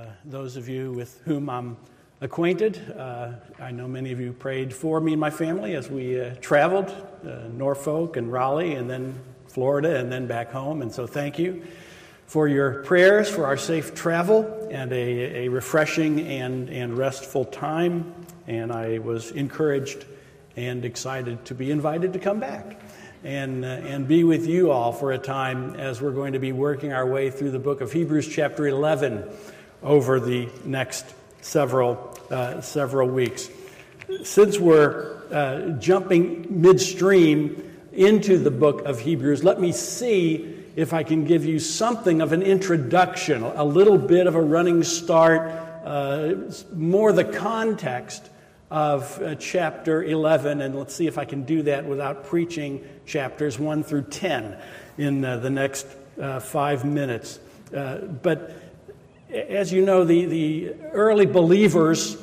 uh, those of you with whom I'm acquainted. Uh, I know many of you prayed for me and my family as we uh, traveled uh, Norfolk and Raleigh and then Florida and then back home. And so thank you for your prayers for our safe travel and a, a refreshing and, and restful time. And I was encouraged and excited to be invited to come back and, uh, and be with you all for a time as we're going to be working our way through the book of Hebrews, chapter 11 over the next several, uh, several weeks. Since we're uh, jumping midstream into the book of Hebrews, let me see if I can give you something of an introduction, a little bit of a running start, uh, more the context of uh, chapter 11, and let's see if I can do that without preaching chapters 1 through 10 in uh, the next uh, five minutes. Uh, but as you know, the, the early believers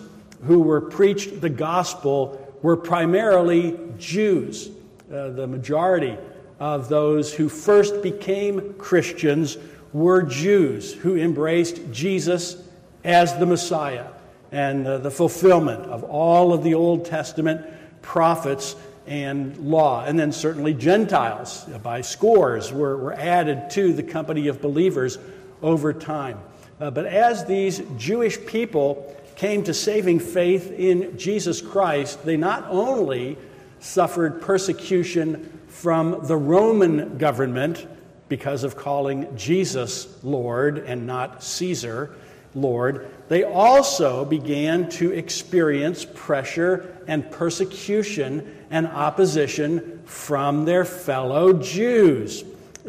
who were preached the gospel were primarily Jews. Uh, the majority of those who first became Christians were Jews who embraced Jesus as the Messiah and uh, the fulfillment of all of the Old Testament prophets and law. And then certainly Gentiles by scores were, were added to the company of believers over time. Uh, but as these Jewish people came to saving faith in Jesus Christ, they not only suffered persecution from the Roman government because of calling Jesus Lord and not Caesar Lord, they also began to experience pressure and persecution and opposition from their fellow Jews.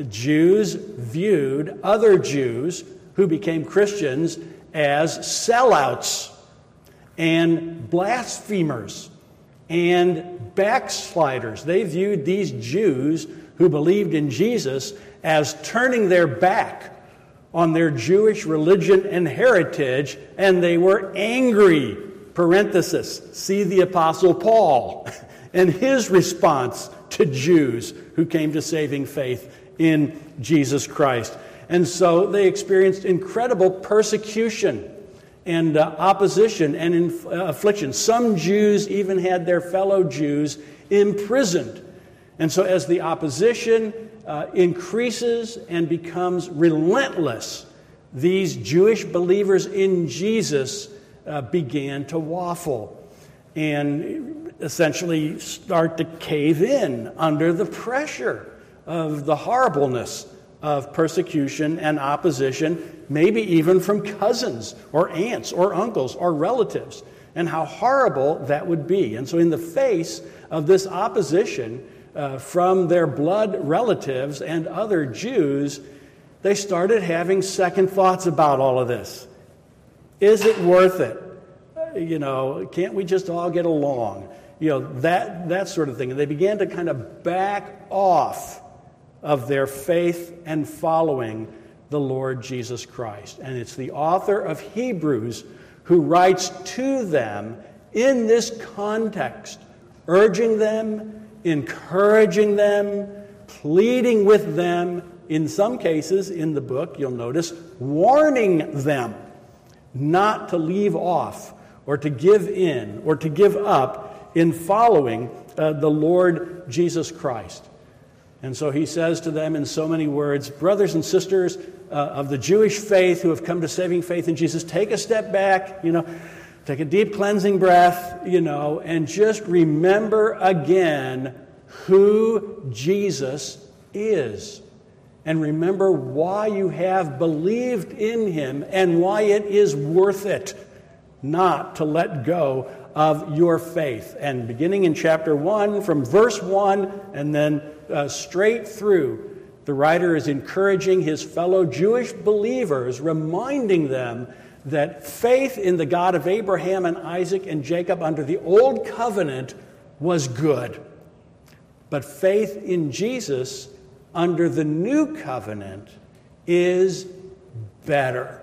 Jews viewed other Jews who became Christians as sellouts and blasphemers and backsliders. They viewed these Jews who believed in Jesus as turning their back on their Jewish religion and heritage, and they were angry. Parenthesis, see the Apostle Paul and his response to Jews who came to saving faith in Jesus Christ. And so they experienced incredible persecution and uh, opposition and inf- uh, affliction. Some Jews even had their fellow Jews imprisoned. And so, as the opposition uh, increases and becomes relentless, these Jewish believers in Jesus uh, began to waffle and essentially start to cave in under the pressure of the horribleness of persecution and opposition, maybe even from cousins or aunts or uncles or relatives, and how horrible that would be. And so, in the face of this opposition uh, from their blood relatives and other Jews, they started having second thoughts about all of this. Is it worth it? You know, can't we just all get along? You know, that, that sort of thing. And they began to kind of back off of their faith and following the Lord Jesus Christ. And it's the author of Hebrews who writes to them in this context, urging them, encouraging them, pleading with them, in some cases in the book, you'll notice, warning them not to leave off or to give in or to give up in following uh, the Lord Jesus Christ. And so he says to them in so many words, brothers and sisters uh, of the Jewish faith who have come to saving faith in Jesus, take a step back, you know, take a deep cleansing breath, you know, and just remember again who Jesus is. And remember why you have believed in him and why it is worth it not to let go of your faith. And beginning in chapter 1, from verse 1, and then uh, straight through, the writer is encouraging his fellow Jewish believers, reminding them that faith in the God of Abraham and Isaac and Jacob under the old covenant was good. But faith in Jesus under the new covenant is better.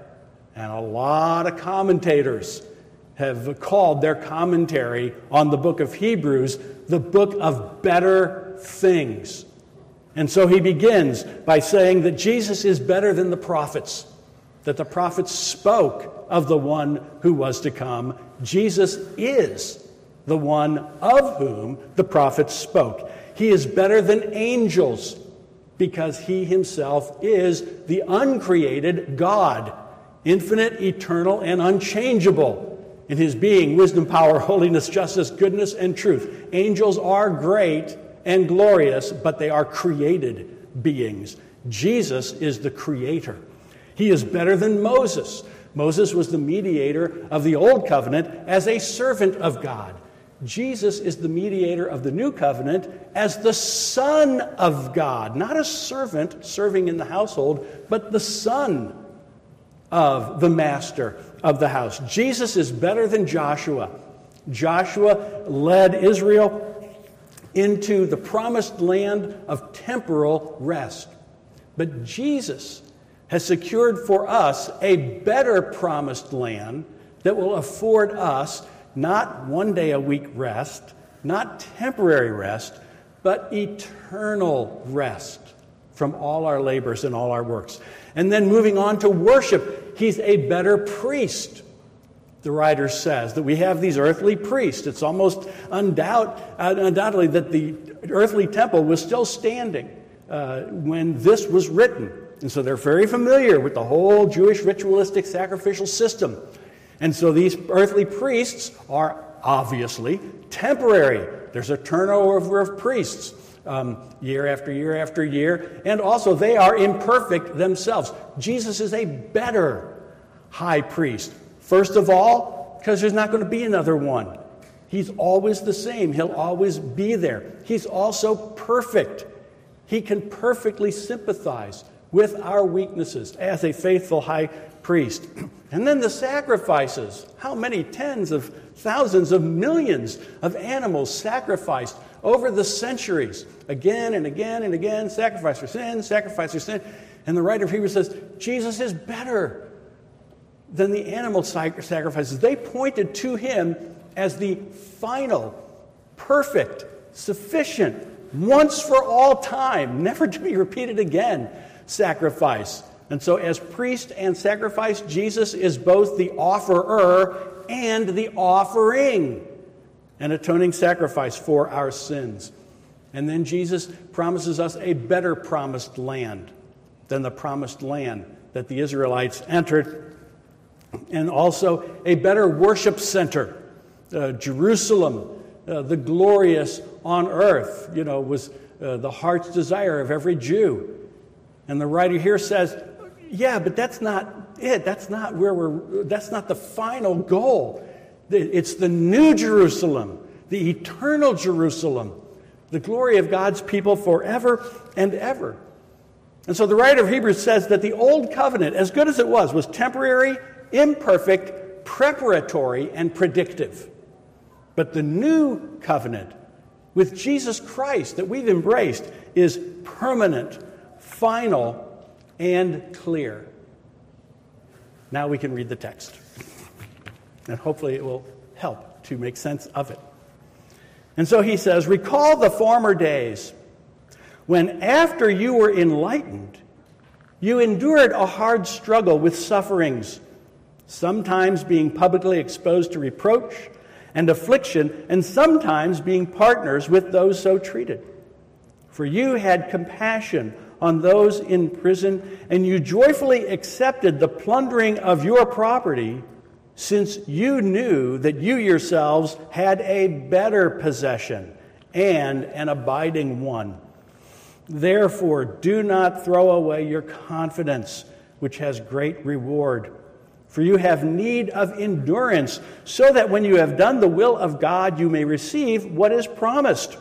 And a lot of commentators have called their commentary on the book of Hebrews the book of better things. And so he begins by saying that Jesus is better than the prophets, that the prophets spoke of the one who was to come. Jesus is the one of whom the prophets spoke. He is better than angels because he himself is the uncreated God, infinite, eternal, and unchangeable in his being, wisdom, power, holiness, justice, goodness, and truth. Angels are great and glorious, but they are created beings. Jesus is the creator. He is better than Moses. Moses was the mediator of the old covenant as a servant of God. Jesus is the mediator of the new covenant as the Son of God, not a servant serving in the household, but the Son of the master of the house. Jesus is better than Joshua. Joshua led Israel into the promised land of temporal rest. But Jesus has secured for us a better promised land that will afford us not one day a week rest, not temporary rest, but eternal rest from all our labors and all our works. And then moving on to worship, he's a better priest. The writer says that we have these earthly priests. It's almost undoubt, undoubtedly that the earthly temple was still standing uh, when this was written. And so they're very familiar with the whole Jewish ritualistic sacrificial system. And so these earthly priests are obviously temporary. There's a turnover of priests um, year after year after year. And also, they are imperfect themselves. Jesus is a better high priest. First of all, because there's not going to be another one. He's always the same, he'll always be there. He's also perfect. He can perfectly sympathize with our weaknesses as a faithful high priest. And then the sacrifices. How many tens of thousands of millions of animals sacrificed over the centuries, again and again and again, sacrifice for sin, sacrifice for sin. And the writer of Hebrews says, Jesus is better than the animal sacrifices. They pointed to him as the final, perfect, sufficient, once for all time, never to be repeated again sacrifice. And so, as priest and sacrifice, Jesus is both the offerer and the offering, an atoning sacrifice for our sins. And then Jesus promises us a better promised land than the promised land that the Israelites entered, and also a better worship center. Uh, Jerusalem, uh, the glorious on earth, you know, was uh, the heart's desire of every Jew. And the writer here says, yeah, but that's not it. That's not where we're, that's not the final goal. It's the new Jerusalem, the eternal Jerusalem, the glory of God's people forever and ever. And so the writer of Hebrews says that the old covenant, as good as it was, was temporary, imperfect, preparatory, and predictive. But the new covenant with Jesus Christ that we've embraced is permanent, final, and clear. Now we can read the text. And hopefully it will help to make sense of it. And so he says, Recall the former days when, after you were enlightened, you endured a hard struggle with sufferings, sometimes being publicly exposed to reproach and affliction, and sometimes being partners with those so treated. For you had compassion on those in prison, and you joyfully accepted the plundering of your property, since you knew that you yourselves had a better possession and an abiding one. Therefore, do not throw away your confidence, which has great reward. For you have need of endurance, so that when you have done the will of God, you may receive what is promised.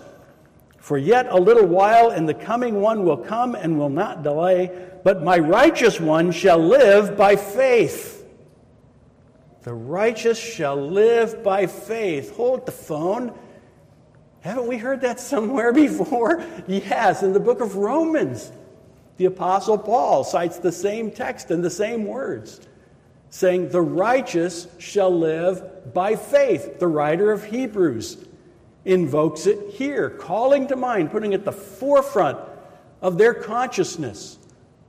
For yet a little while, and the coming one will come and will not delay, but my righteous one shall live by faith. The righteous shall live by faith. Hold the phone. Haven't we heard that somewhere before? Yes, in the book of Romans. The Apostle Paul cites the same text and the same words, saying, The righteous shall live by faith. The writer of Hebrews invokes it here, calling to mind, putting at the forefront of their consciousness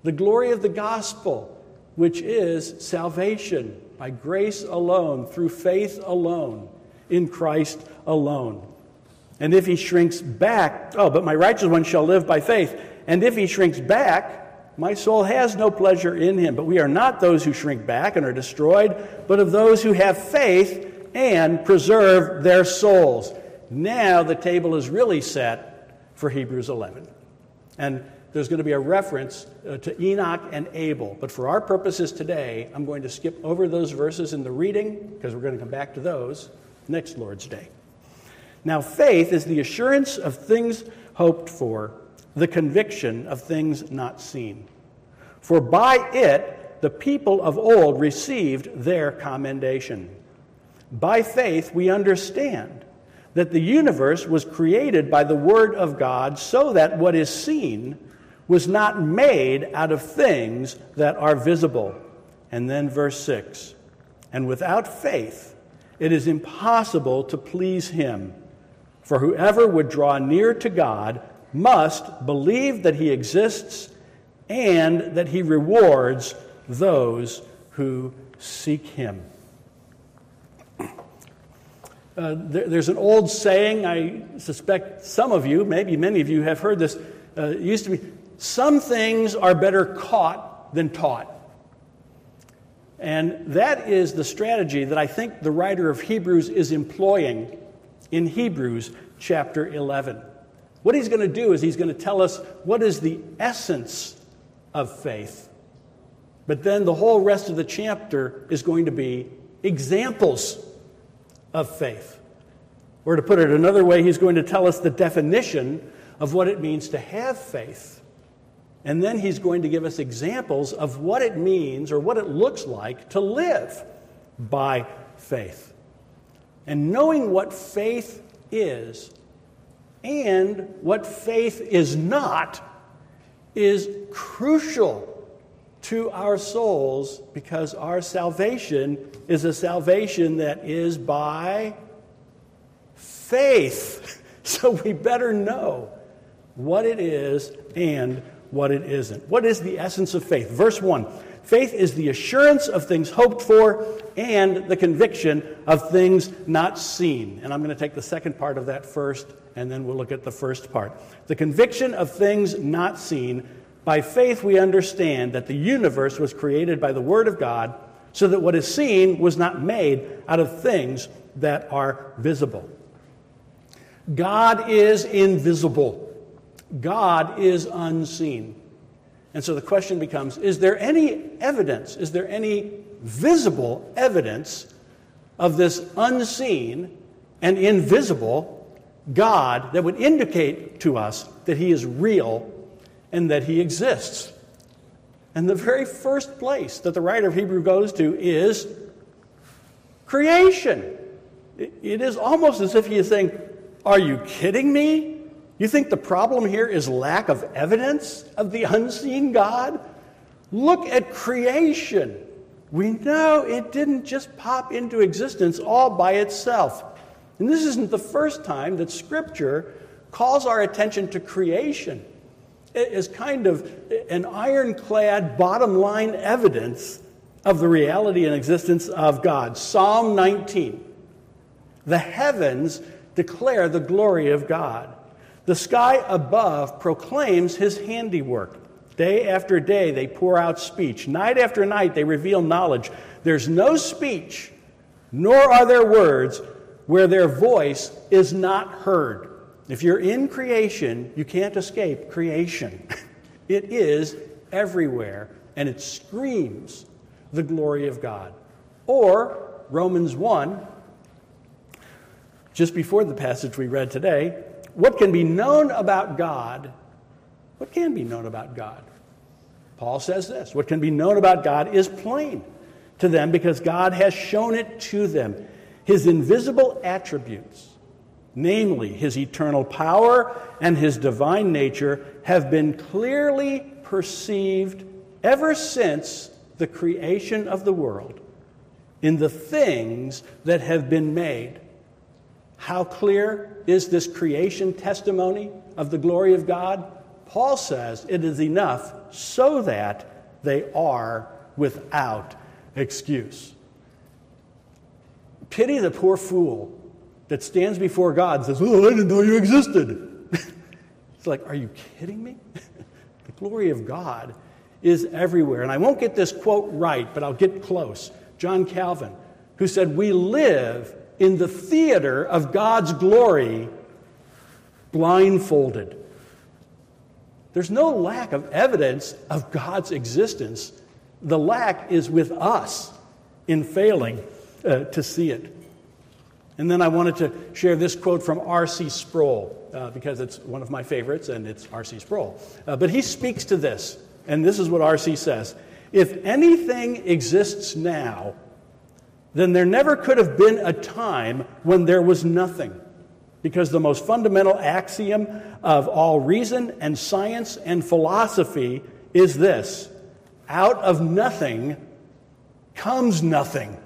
the glory of the gospel, which is salvation by grace alone, through faith alone, in Christ alone. And if he shrinks back, oh, but my righteous one shall live by faith. And if he shrinks back, my soul has no pleasure in him. But we are not those who shrink back and are destroyed, but of those who have faith and preserve their souls. Now the table is really set for Hebrews 11. And there's going to be a reference uh, to Enoch and Abel. But for our purposes today, I'm going to skip over those verses in the reading because we're going to come back to those next Lord's Day. Now, faith is the assurance of things hoped for, the conviction of things not seen. For by it the people of old received their commendation. By faith, we understand that the universe was created by the Word of God so that what is seen was not made out of things that are visible. And then verse 6 And without faith, it is impossible to please Him. For whoever would draw near to God must believe that He exists and that He rewards those who seek Him. Uh, there, there's an old saying, I suspect some of you, maybe many of you, have heard this. Uh, it used to be some things are better caught than taught. And that is the strategy that I think the writer of Hebrews is employing in Hebrews chapter 11. What he's going to do is he's going to tell us what is the essence of faith. But then the whole rest of the chapter is going to be examples of faith. Or to put it another way, he's going to tell us the definition of what it means to have faith. And then he's going to give us examples of what it means or what it looks like to live by faith. And knowing what faith is and what faith is not is crucial to our souls because our salvation is a salvation that is by faith. So we better know what it is and what it isn't. What is the essence of faith? Verse 1 Faith is the assurance of things hoped for and the conviction of things not seen. And I'm going to take the second part of that first, and then we'll look at the first part. The conviction of things not seen by faith, we understand that the universe was created by the Word of God, so that what is seen was not made out of things that are visible. God is invisible, God is unseen. And so the question becomes is there any evidence, is there any visible evidence of this unseen and invisible God that would indicate to us that He is real and that he exists. And the very first place that the writer of Hebrew goes to is creation. It is almost as if he is saying, Are you kidding me? You think the problem here is lack of evidence of the unseen God? Look at creation. We know it didn't just pop into existence all by itself. And this isn't the first time that Scripture calls our attention to creation as kind of an ironclad bottom line evidence of the reality and existence of God. Psalm 19 The heavens declare the glory of God, the sky above proclaims his handiwork. Day after day, they pour out speech. Night after night, they reveal knowledge. There's no speech, nor are there words where their voice is not heard. If you're in creation, you can't escape creation. It is everywhere, and it screams the glory of God. Or, Romans 1, just before the passage we read today, what can be known about God? What can be known about God? Paul says this What can be known about God is plain to them because God has shown it to them. His invisible attributes namely his eternal power and his divine nature, have been clearly perceived ever since the creation of the world in the things that have been made. How clear is this creation testimony of the glory of God? Paul says it is enough so that they are without excuse. Pity the poor fool that stands before God and says, Oh, I didn't know you existed. it's like, Are you kidding me? the glory of God is everywhere. And I won't get this quote right, but I'll get close. John Calvin, who said, We live in the theater of God's glory blindfolded. There's no lack of evidence of God's existence. The lack is with us in failing uh, to see it. And then I wanted to share this quote from R.C. Sproul, uh, because it's one of my favorites and it's R.C. Sproul. Uh, but he speaks to this, and this is what R.C. says If anything exists now, then there never could have been a time when there was nothing. Because the most fundamental axiom of all reason and science and philosophy is this out of nothing comes nothing.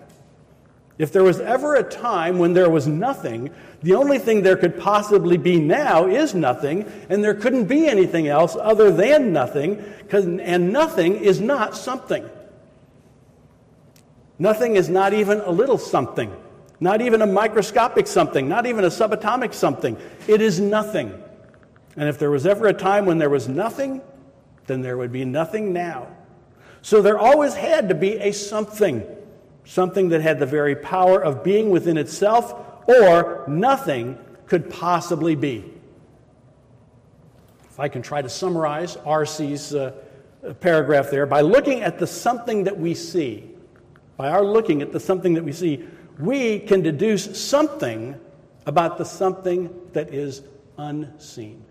If there was ever a time when there was nothing, the only thing there could possibly be now is nothing, and there couldn't be anything else other than nothing, and nothing is not something. Nothing is not even a little something not even a microscopic something, not even a subatomic something. It is nothing. And if there was ever a time when there was nothing, then there would be nothing now. So there always had to be a something, something that had the very power of being within itself, or nothing could possibly be. If I can try to summarize R.C.'s uh, paragraph there, by looking at the something that we see, by our looking at the something that we see, we can deduce something about the something that is unseen.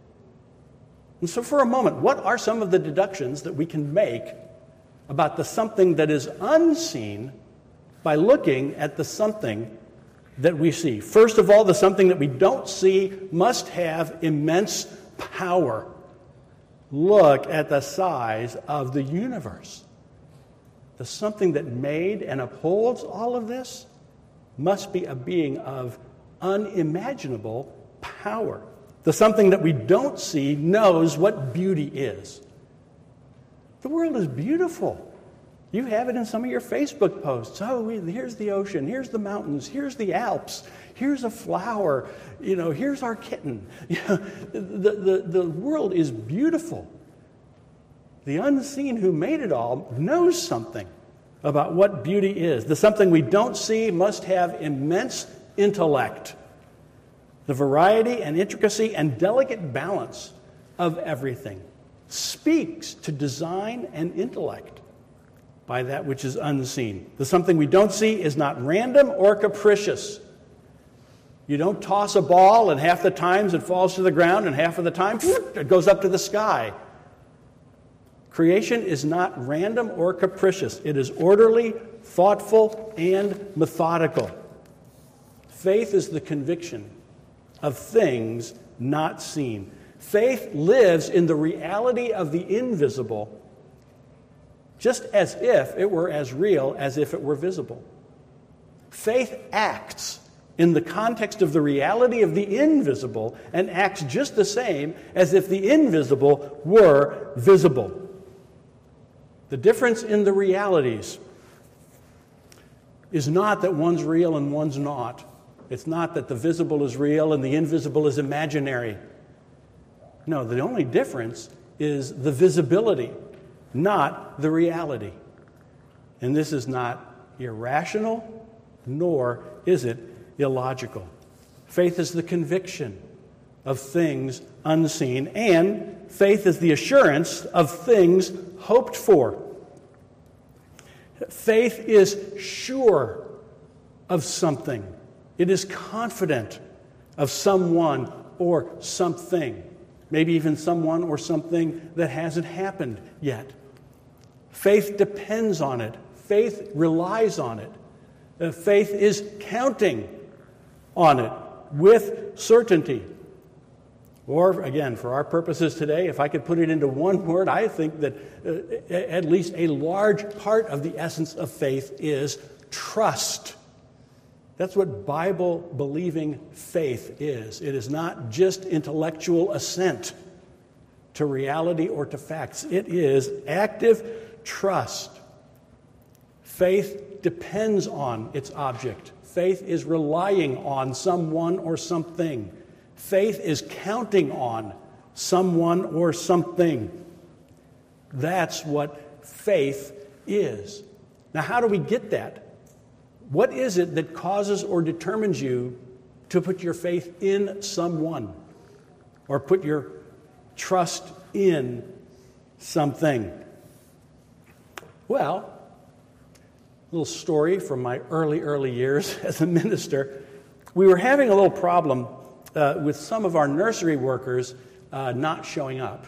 And so, for a moment, what are some of the deductions that we can make about the something that is unseen by looking at the something that we see? First of all, the something that we don't see must have immense power. Look at the size of the universe. The something that made and upholds all of this must be a being of unimaginable power. The something that we don't see knows what beauty is. The world is beautiful. You have it in some of your Facebook posts. Oh, here's the ocean, here's the mountains, here's the Alps, here's a flower, you know, here's our kitten. the, the, the world is beautiful. The unseen who made it all knows something about what beauty is. The something we don't see must have immense intellect. The variety and intricacy and delicate balance of everything speaks to design and intellect by that which is unseen. The something we don't see is not random or capricious. You don't toss a ball and half the times it falls to the ground and half of the time it goes up to the sky. Creation is not random or capricious, it is orderly, thoughtful, and methodical. Faith is the conviction of things not seen. Faith lives in the reality of the invisible, just as if it were as real as if it were visible. Faith acts in the context of the reality of the invisible and acts just the same as if the invisible were visible. The difference in the realities is not that one's real and one's not. It's not that the visible is real and the invisible is imaginary. No, the only difference is the visibility, not the reality. And this is not irrational, nor is it illogical. Faith is the conviction of things unseen, and faith is the assurance of things hoped for. Faith is sure of something, it is confident of someone or something, maybe even someone or something that hasn't happened yet. Faith depends on it, faith relies on it. Uh, faith is counting on it with certainty. Or, again, for our purposes today, if I could put it into one word, I think that uh, at least a large part of the essence of faith is trust. That's what Bible believing faith is. It is not just intellectual assent to reality or to facts, it is active trust. Faith Faith depends on its object. Faith is relying on someone or something. Faith is counting on someone or something. That's what faith is. Now, how do we get that? What is it that causes or determines you to put your faith in someone or put your trust in something? Well, a little story from my early, early years as a minister. We were having a little problem uh, with some of our nursery workers uh, not showing up.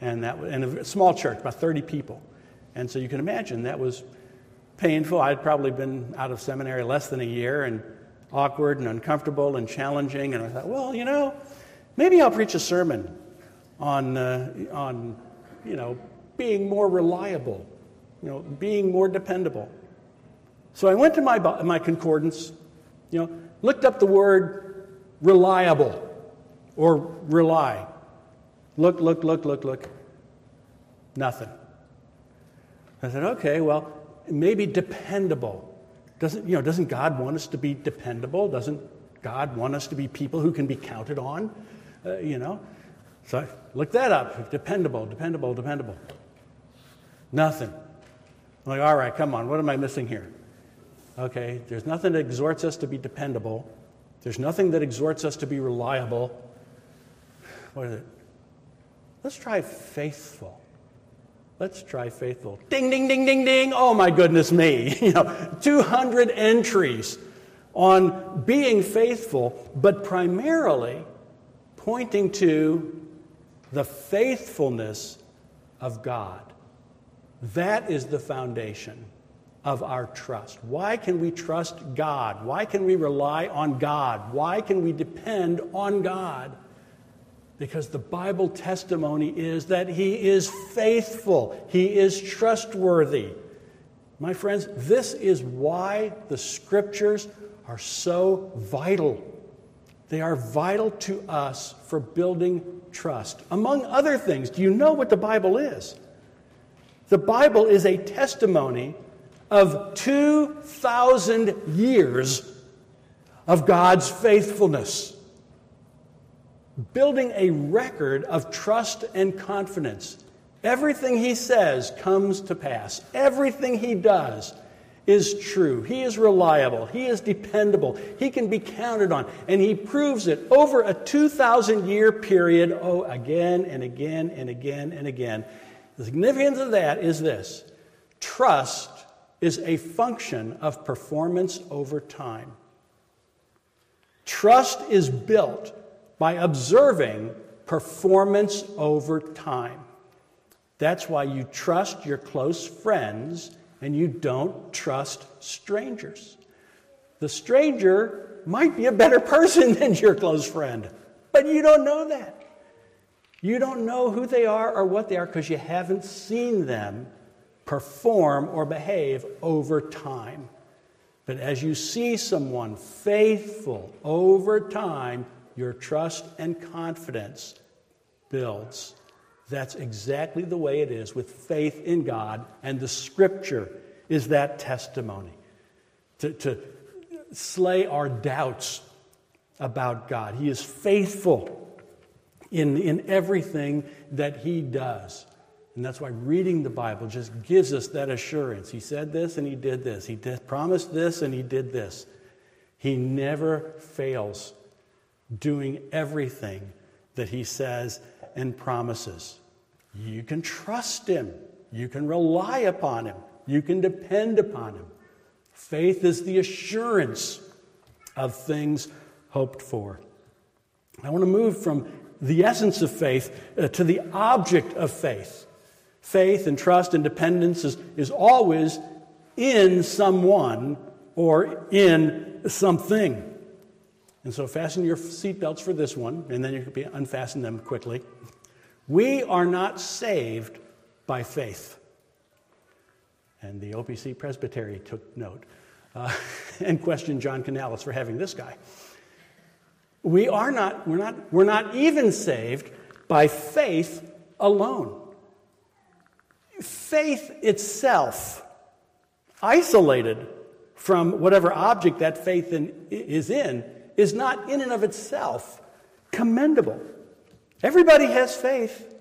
And that in a small church, about 30 people. And so you can imagine that was painful. I'd probably been out of seminary less than a year and awkward and uncomfortable and challenging. And I thought, well, you know, maybe I'll preach a sermon on, uh, on you know, being more reliable, you know, being more dependable. So I went to my, my concordance, you know, looked up the word reliable or rely. Look, look, look, look, look. Nothing. I said, okay, well, maybe dependable. Doesn't, you know, doesn't God want us to be dependable? Doesn't God want us to be people who can be counted on? Uh, you know? So I looked that up. Dependable, dependable, dependable. Nothing. I'm like, all right, come on, what am I missing here? Okay, there's nothing that exhorts us to be dependable. There's nothing that exhorts us to be reliable. What is it? Let's try faithful. Let's try faithful. Ding, ding, ding, ding, ding. Oh my goodness me. You know, 200 entries on being faithful, but primarily pointing to the faithfulness of God. That is the foundation of our trust. Why can we trust God? Why can we rely on God? Why can we depend on God? Because the Bible testimony is that He is faithful, He is trustworthy. My friends, this is why the Scriptures are so vital. They are vital to us for building trust. Among other things, do you know what the Bible is? The Bible is a testimony of 2,000 years of God's faithfulness building a record of trust and confidence. Everything he says comes to pass, everything he does is true. He is reliable. He is dependable. He can be counted on. And he proves it over a 2,000 year period, oh, again and again and again and again. The significance of that is this trust is a function of performance over time. Trust is built by observing performance over time. That's why you trust your close friends and you don't trust strangers. The stranger might be a better person than your close friend, but you don't know that. You don't know who they are or what they are because you haven't seen them perform or behave over time. But as you see someone faithful over time, your trust and confidence builds. That's exactly the way it is with faith in God, and the scripture is that testimony. To, to slay our doubts about God. He is faithful in, in everything that He does. And that's why reading the Bible just gives us that assurance. He said this and He did this. He did, promised this and He did this. He never fails doing everything that he says and promises. You can trust him. You can rely upon him. You can depend upon him. Faith is the assurance of things hoped for. I want to move from the essence of faith uh, to the object of faith. Faith and trust and dependence is, is always in someone or in something. And so fasten your seatbelts for this one, and then you can be, unfasten them quickly. We are not saved by faith. And the OPC Presbytery took note uh, and questioned John Canales for having this guy. We are not, we're not, we're not even saved by faith alone. Faith itself, isolated from whatever object that faith in, is in, is not in and of itself commendable. Everybody has faith.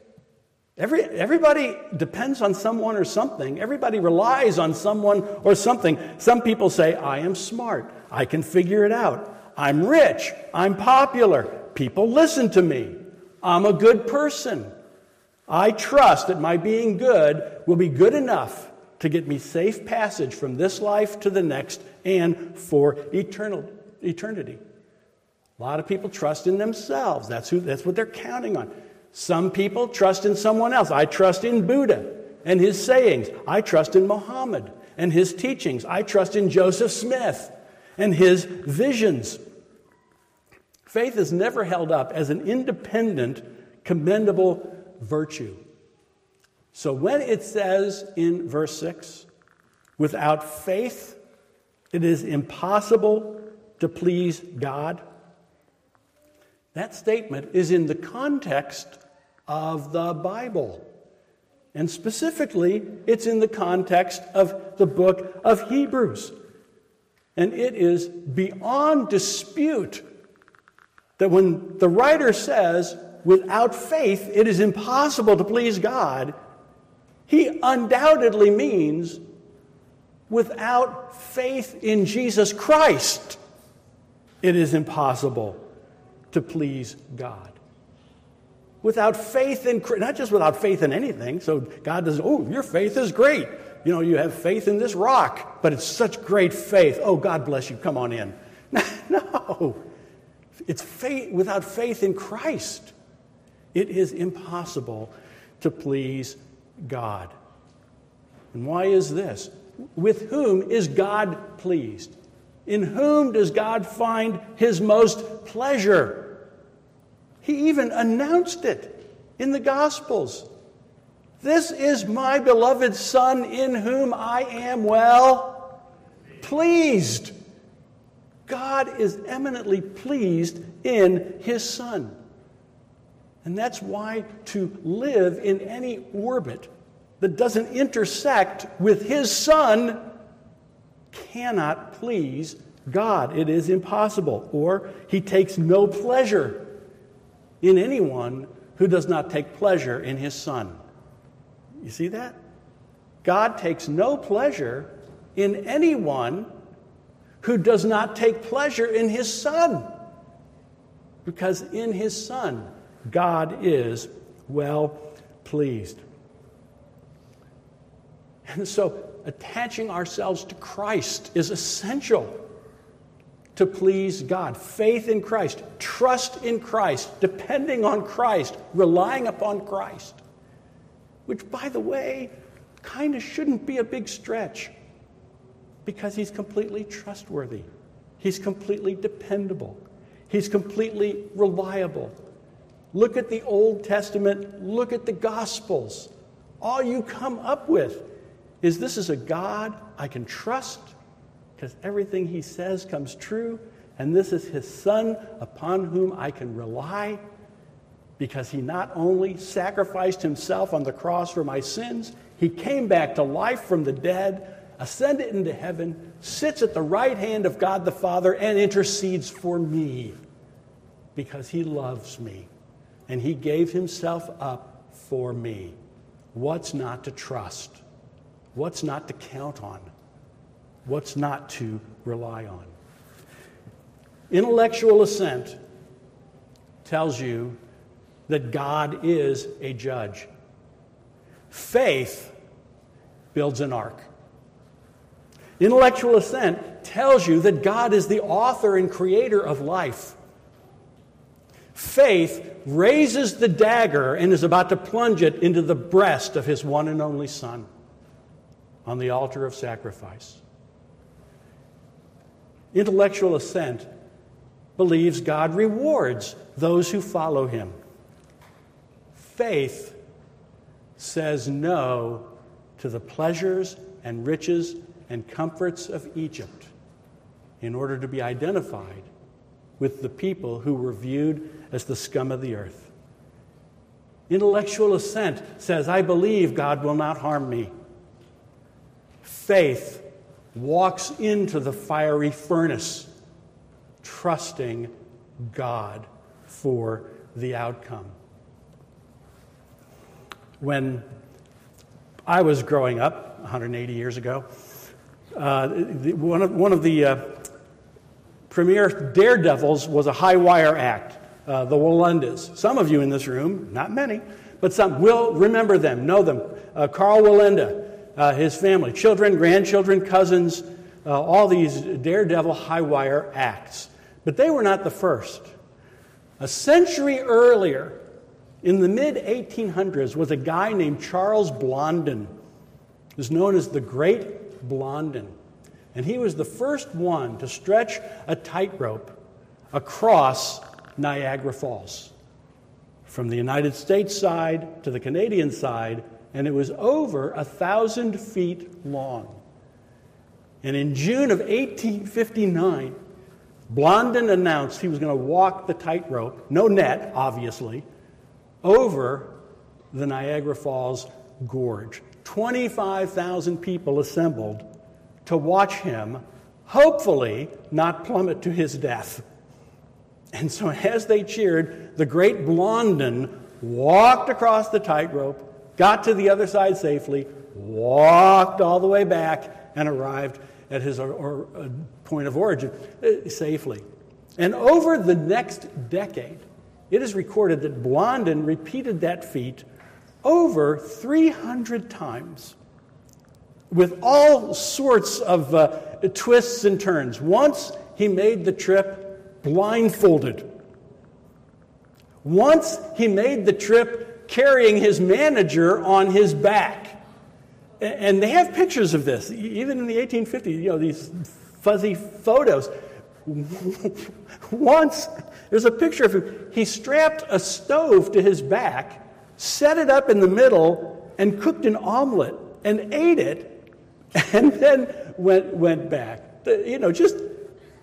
Every, everybody depends on someone or something. Everybody relies on someone or something. Some people say, I am smart. I can figure it out. I'm rich. I'm popular. People listen to me. I'm a good person. I trust that my being good will be good enough to get me safe passage from this life to the next and for eternal, eternity. A lot of people trust in themselves. That's, who, that's what they're counting on. Some people trust in someone else. I trust in Buddha and his sayings. I trust in Muhammad and his teachings. I trust in Joseph Smith and his visions. Faith is never held up as an independent, commendable virtue. So when it says in verse 6, without faith, it is impossible to please God, that statement is in the context of the Bible. And specifically, it's in the context of the book of Hebrews. And it is beyond dispute that when the writer says, without faith, it is impossible to please God, he undoubtedly means without faith in Jesus Christ, it is impossible to please God. Without faith in, not just without faith in anything, so God doesn't, oh, your faith is great. You know, you have faith in this rock, but it's such great faith. Oh, God bless you, come on in. no, it's faith, without faith in Christ, it is impossible to please God. And why is this? With whom is God pleased? In whom does God find his most pleasure? He even announced it in the Gospels. This is my beloved Son in whom I am well pleased. God is eminently pleased in his Son. And that's why to live in any orbit that doesn't intersect with his Son cannot please God. It is impossible. Or he takes no pleasure in anyone who does not take pleasure in his Son. You see that? God takes no pleasure in anyone who does not take pleasure in his Son. Because in his Son, God is well pleased. And so, attaching ourselves to Christ is essential to please God. Faith in Christ, trust in Christ, depending on Christ, relying upon Christ. Which, by the way, kind of shouldn't be a big stretch because he's completely trustworthy, he's completely dependable, he's completely reliable. Look at the Old Testament, look at the Gospels. All you come up with is this is a God I can trust because everything he says comes true, and this is his Son upon whom I can rely because he not only sacrificed himself on the cross for my sins, he came back to life from the dead, ascended into heaven, sits at the right hand of God the Father, and intercedes for me because he loves me and he gave himself up for me. What's not to trust? What's not to count on? What's not to rely on? Intellectual assent tells you that God is a judge. Faith builds an ark. Intellectual assent tells you that God is the author and creator of life. Faith raises the dagger and is about to plunge it into the breast of his one and only Son on the altar of sacrifice. Intellectual assent believes God rewards those who follow him. Faith says no to the pleasures and riches and comforts of Egypt in order to be identified with the people who were viewed as the scum of the earth. Intellectual assent says, I believe God will not harm me. Faith walks into the fiery furnace, trusting God for the outcome. When I was growing up 180 years ago, uh, one of, one of the uh, premier daredevils was a high wire act, uh, the Wallendas. Some of you in this room, not many, but some will remember them, know them. Uh, Karl Wallenda, uh, his family, children, grandchildren, cousins, uh, all these daredevil high wire acts. But they were not the first. A century earlier, in the mid 1800s, was a guy named Charles Blondin, who's known as the Great Blondin. And he was the first one to stretch a tightrope across Niagara Falls from the United States side to the Canadian side, and it was over a thousand feet long. And in June of 1859, Blondin announced he was going to walk the tightrope, no net, obviously, over the Niagara Falls Gorge. 25,000 people assembled to watch him, hopefully, not plummet to his death. And so, as they cheered, the great Blondin walked across the tightrope, got to the other side safely, walked all the way back, and arrived at his or, or, uh, point of origin uh, safely. And over the next decade, it is recorded that Blondin repeated that feat over 300 times with all sorts of uh, twists and turns. Once he made the trip blindfolded. Once he made the trip carrying his manager on his back. And they have pictures of this, even in the 1850s, you know, these fuzzy photos. Once, there's a picture of him. He strapped a stove to his back, set it up in the middle, and cooked an omelet and ate it, and then went, went back. You know, just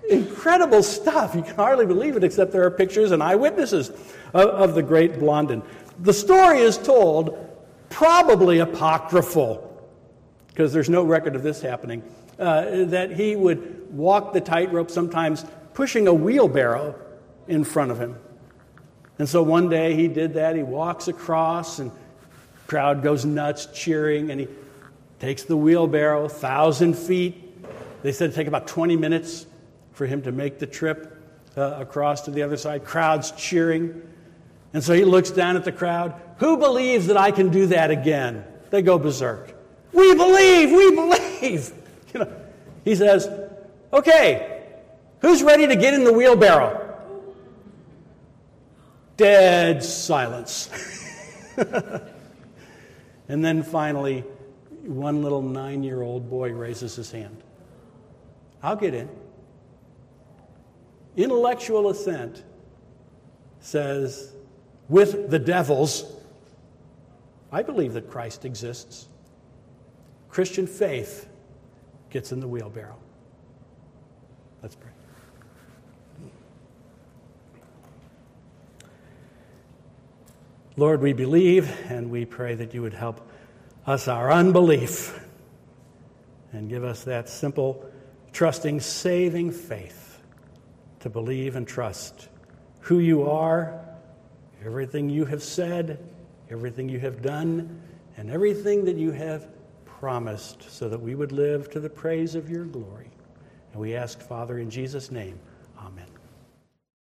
incredible stuff. You can hardly believe it, except there are pictures and eyewitnesses of, of the great Blondin. The story is told, probably apocryphal because there's no record of this happening, uh, that he would walk the tightrope sometimes pushing a wheelbarrow in front of him. And so one day he did that. He walks across, and crowd goes nuts cheering, and he takes the wheelbarrow, thousand feet. They said it take about 20 minutes for him to make the trip uh, across to the other side. Crowds cheering. And so he looks down at the crowd. Who believes that I can do that again? They go berserk. We believe, we believe. You know, he says, okay, who's ready to get in the wheelbarrow? Dead silence. and then finally, one little nine year old boy raises his hand. I'll get in. Intellectual assent says, with the devils, I believe that Christ exists. Christian faith gets in the wheelbarrow. Let's pray. Lord, we believe and we pray that you would help us our unbelief and give us that simple, trusting, saving faith to believe and trust who you are, everything you have said, everything you have done, and everything that you have promised so that we would live to the praise of your glory. And we ask, Father, in Jesus' name.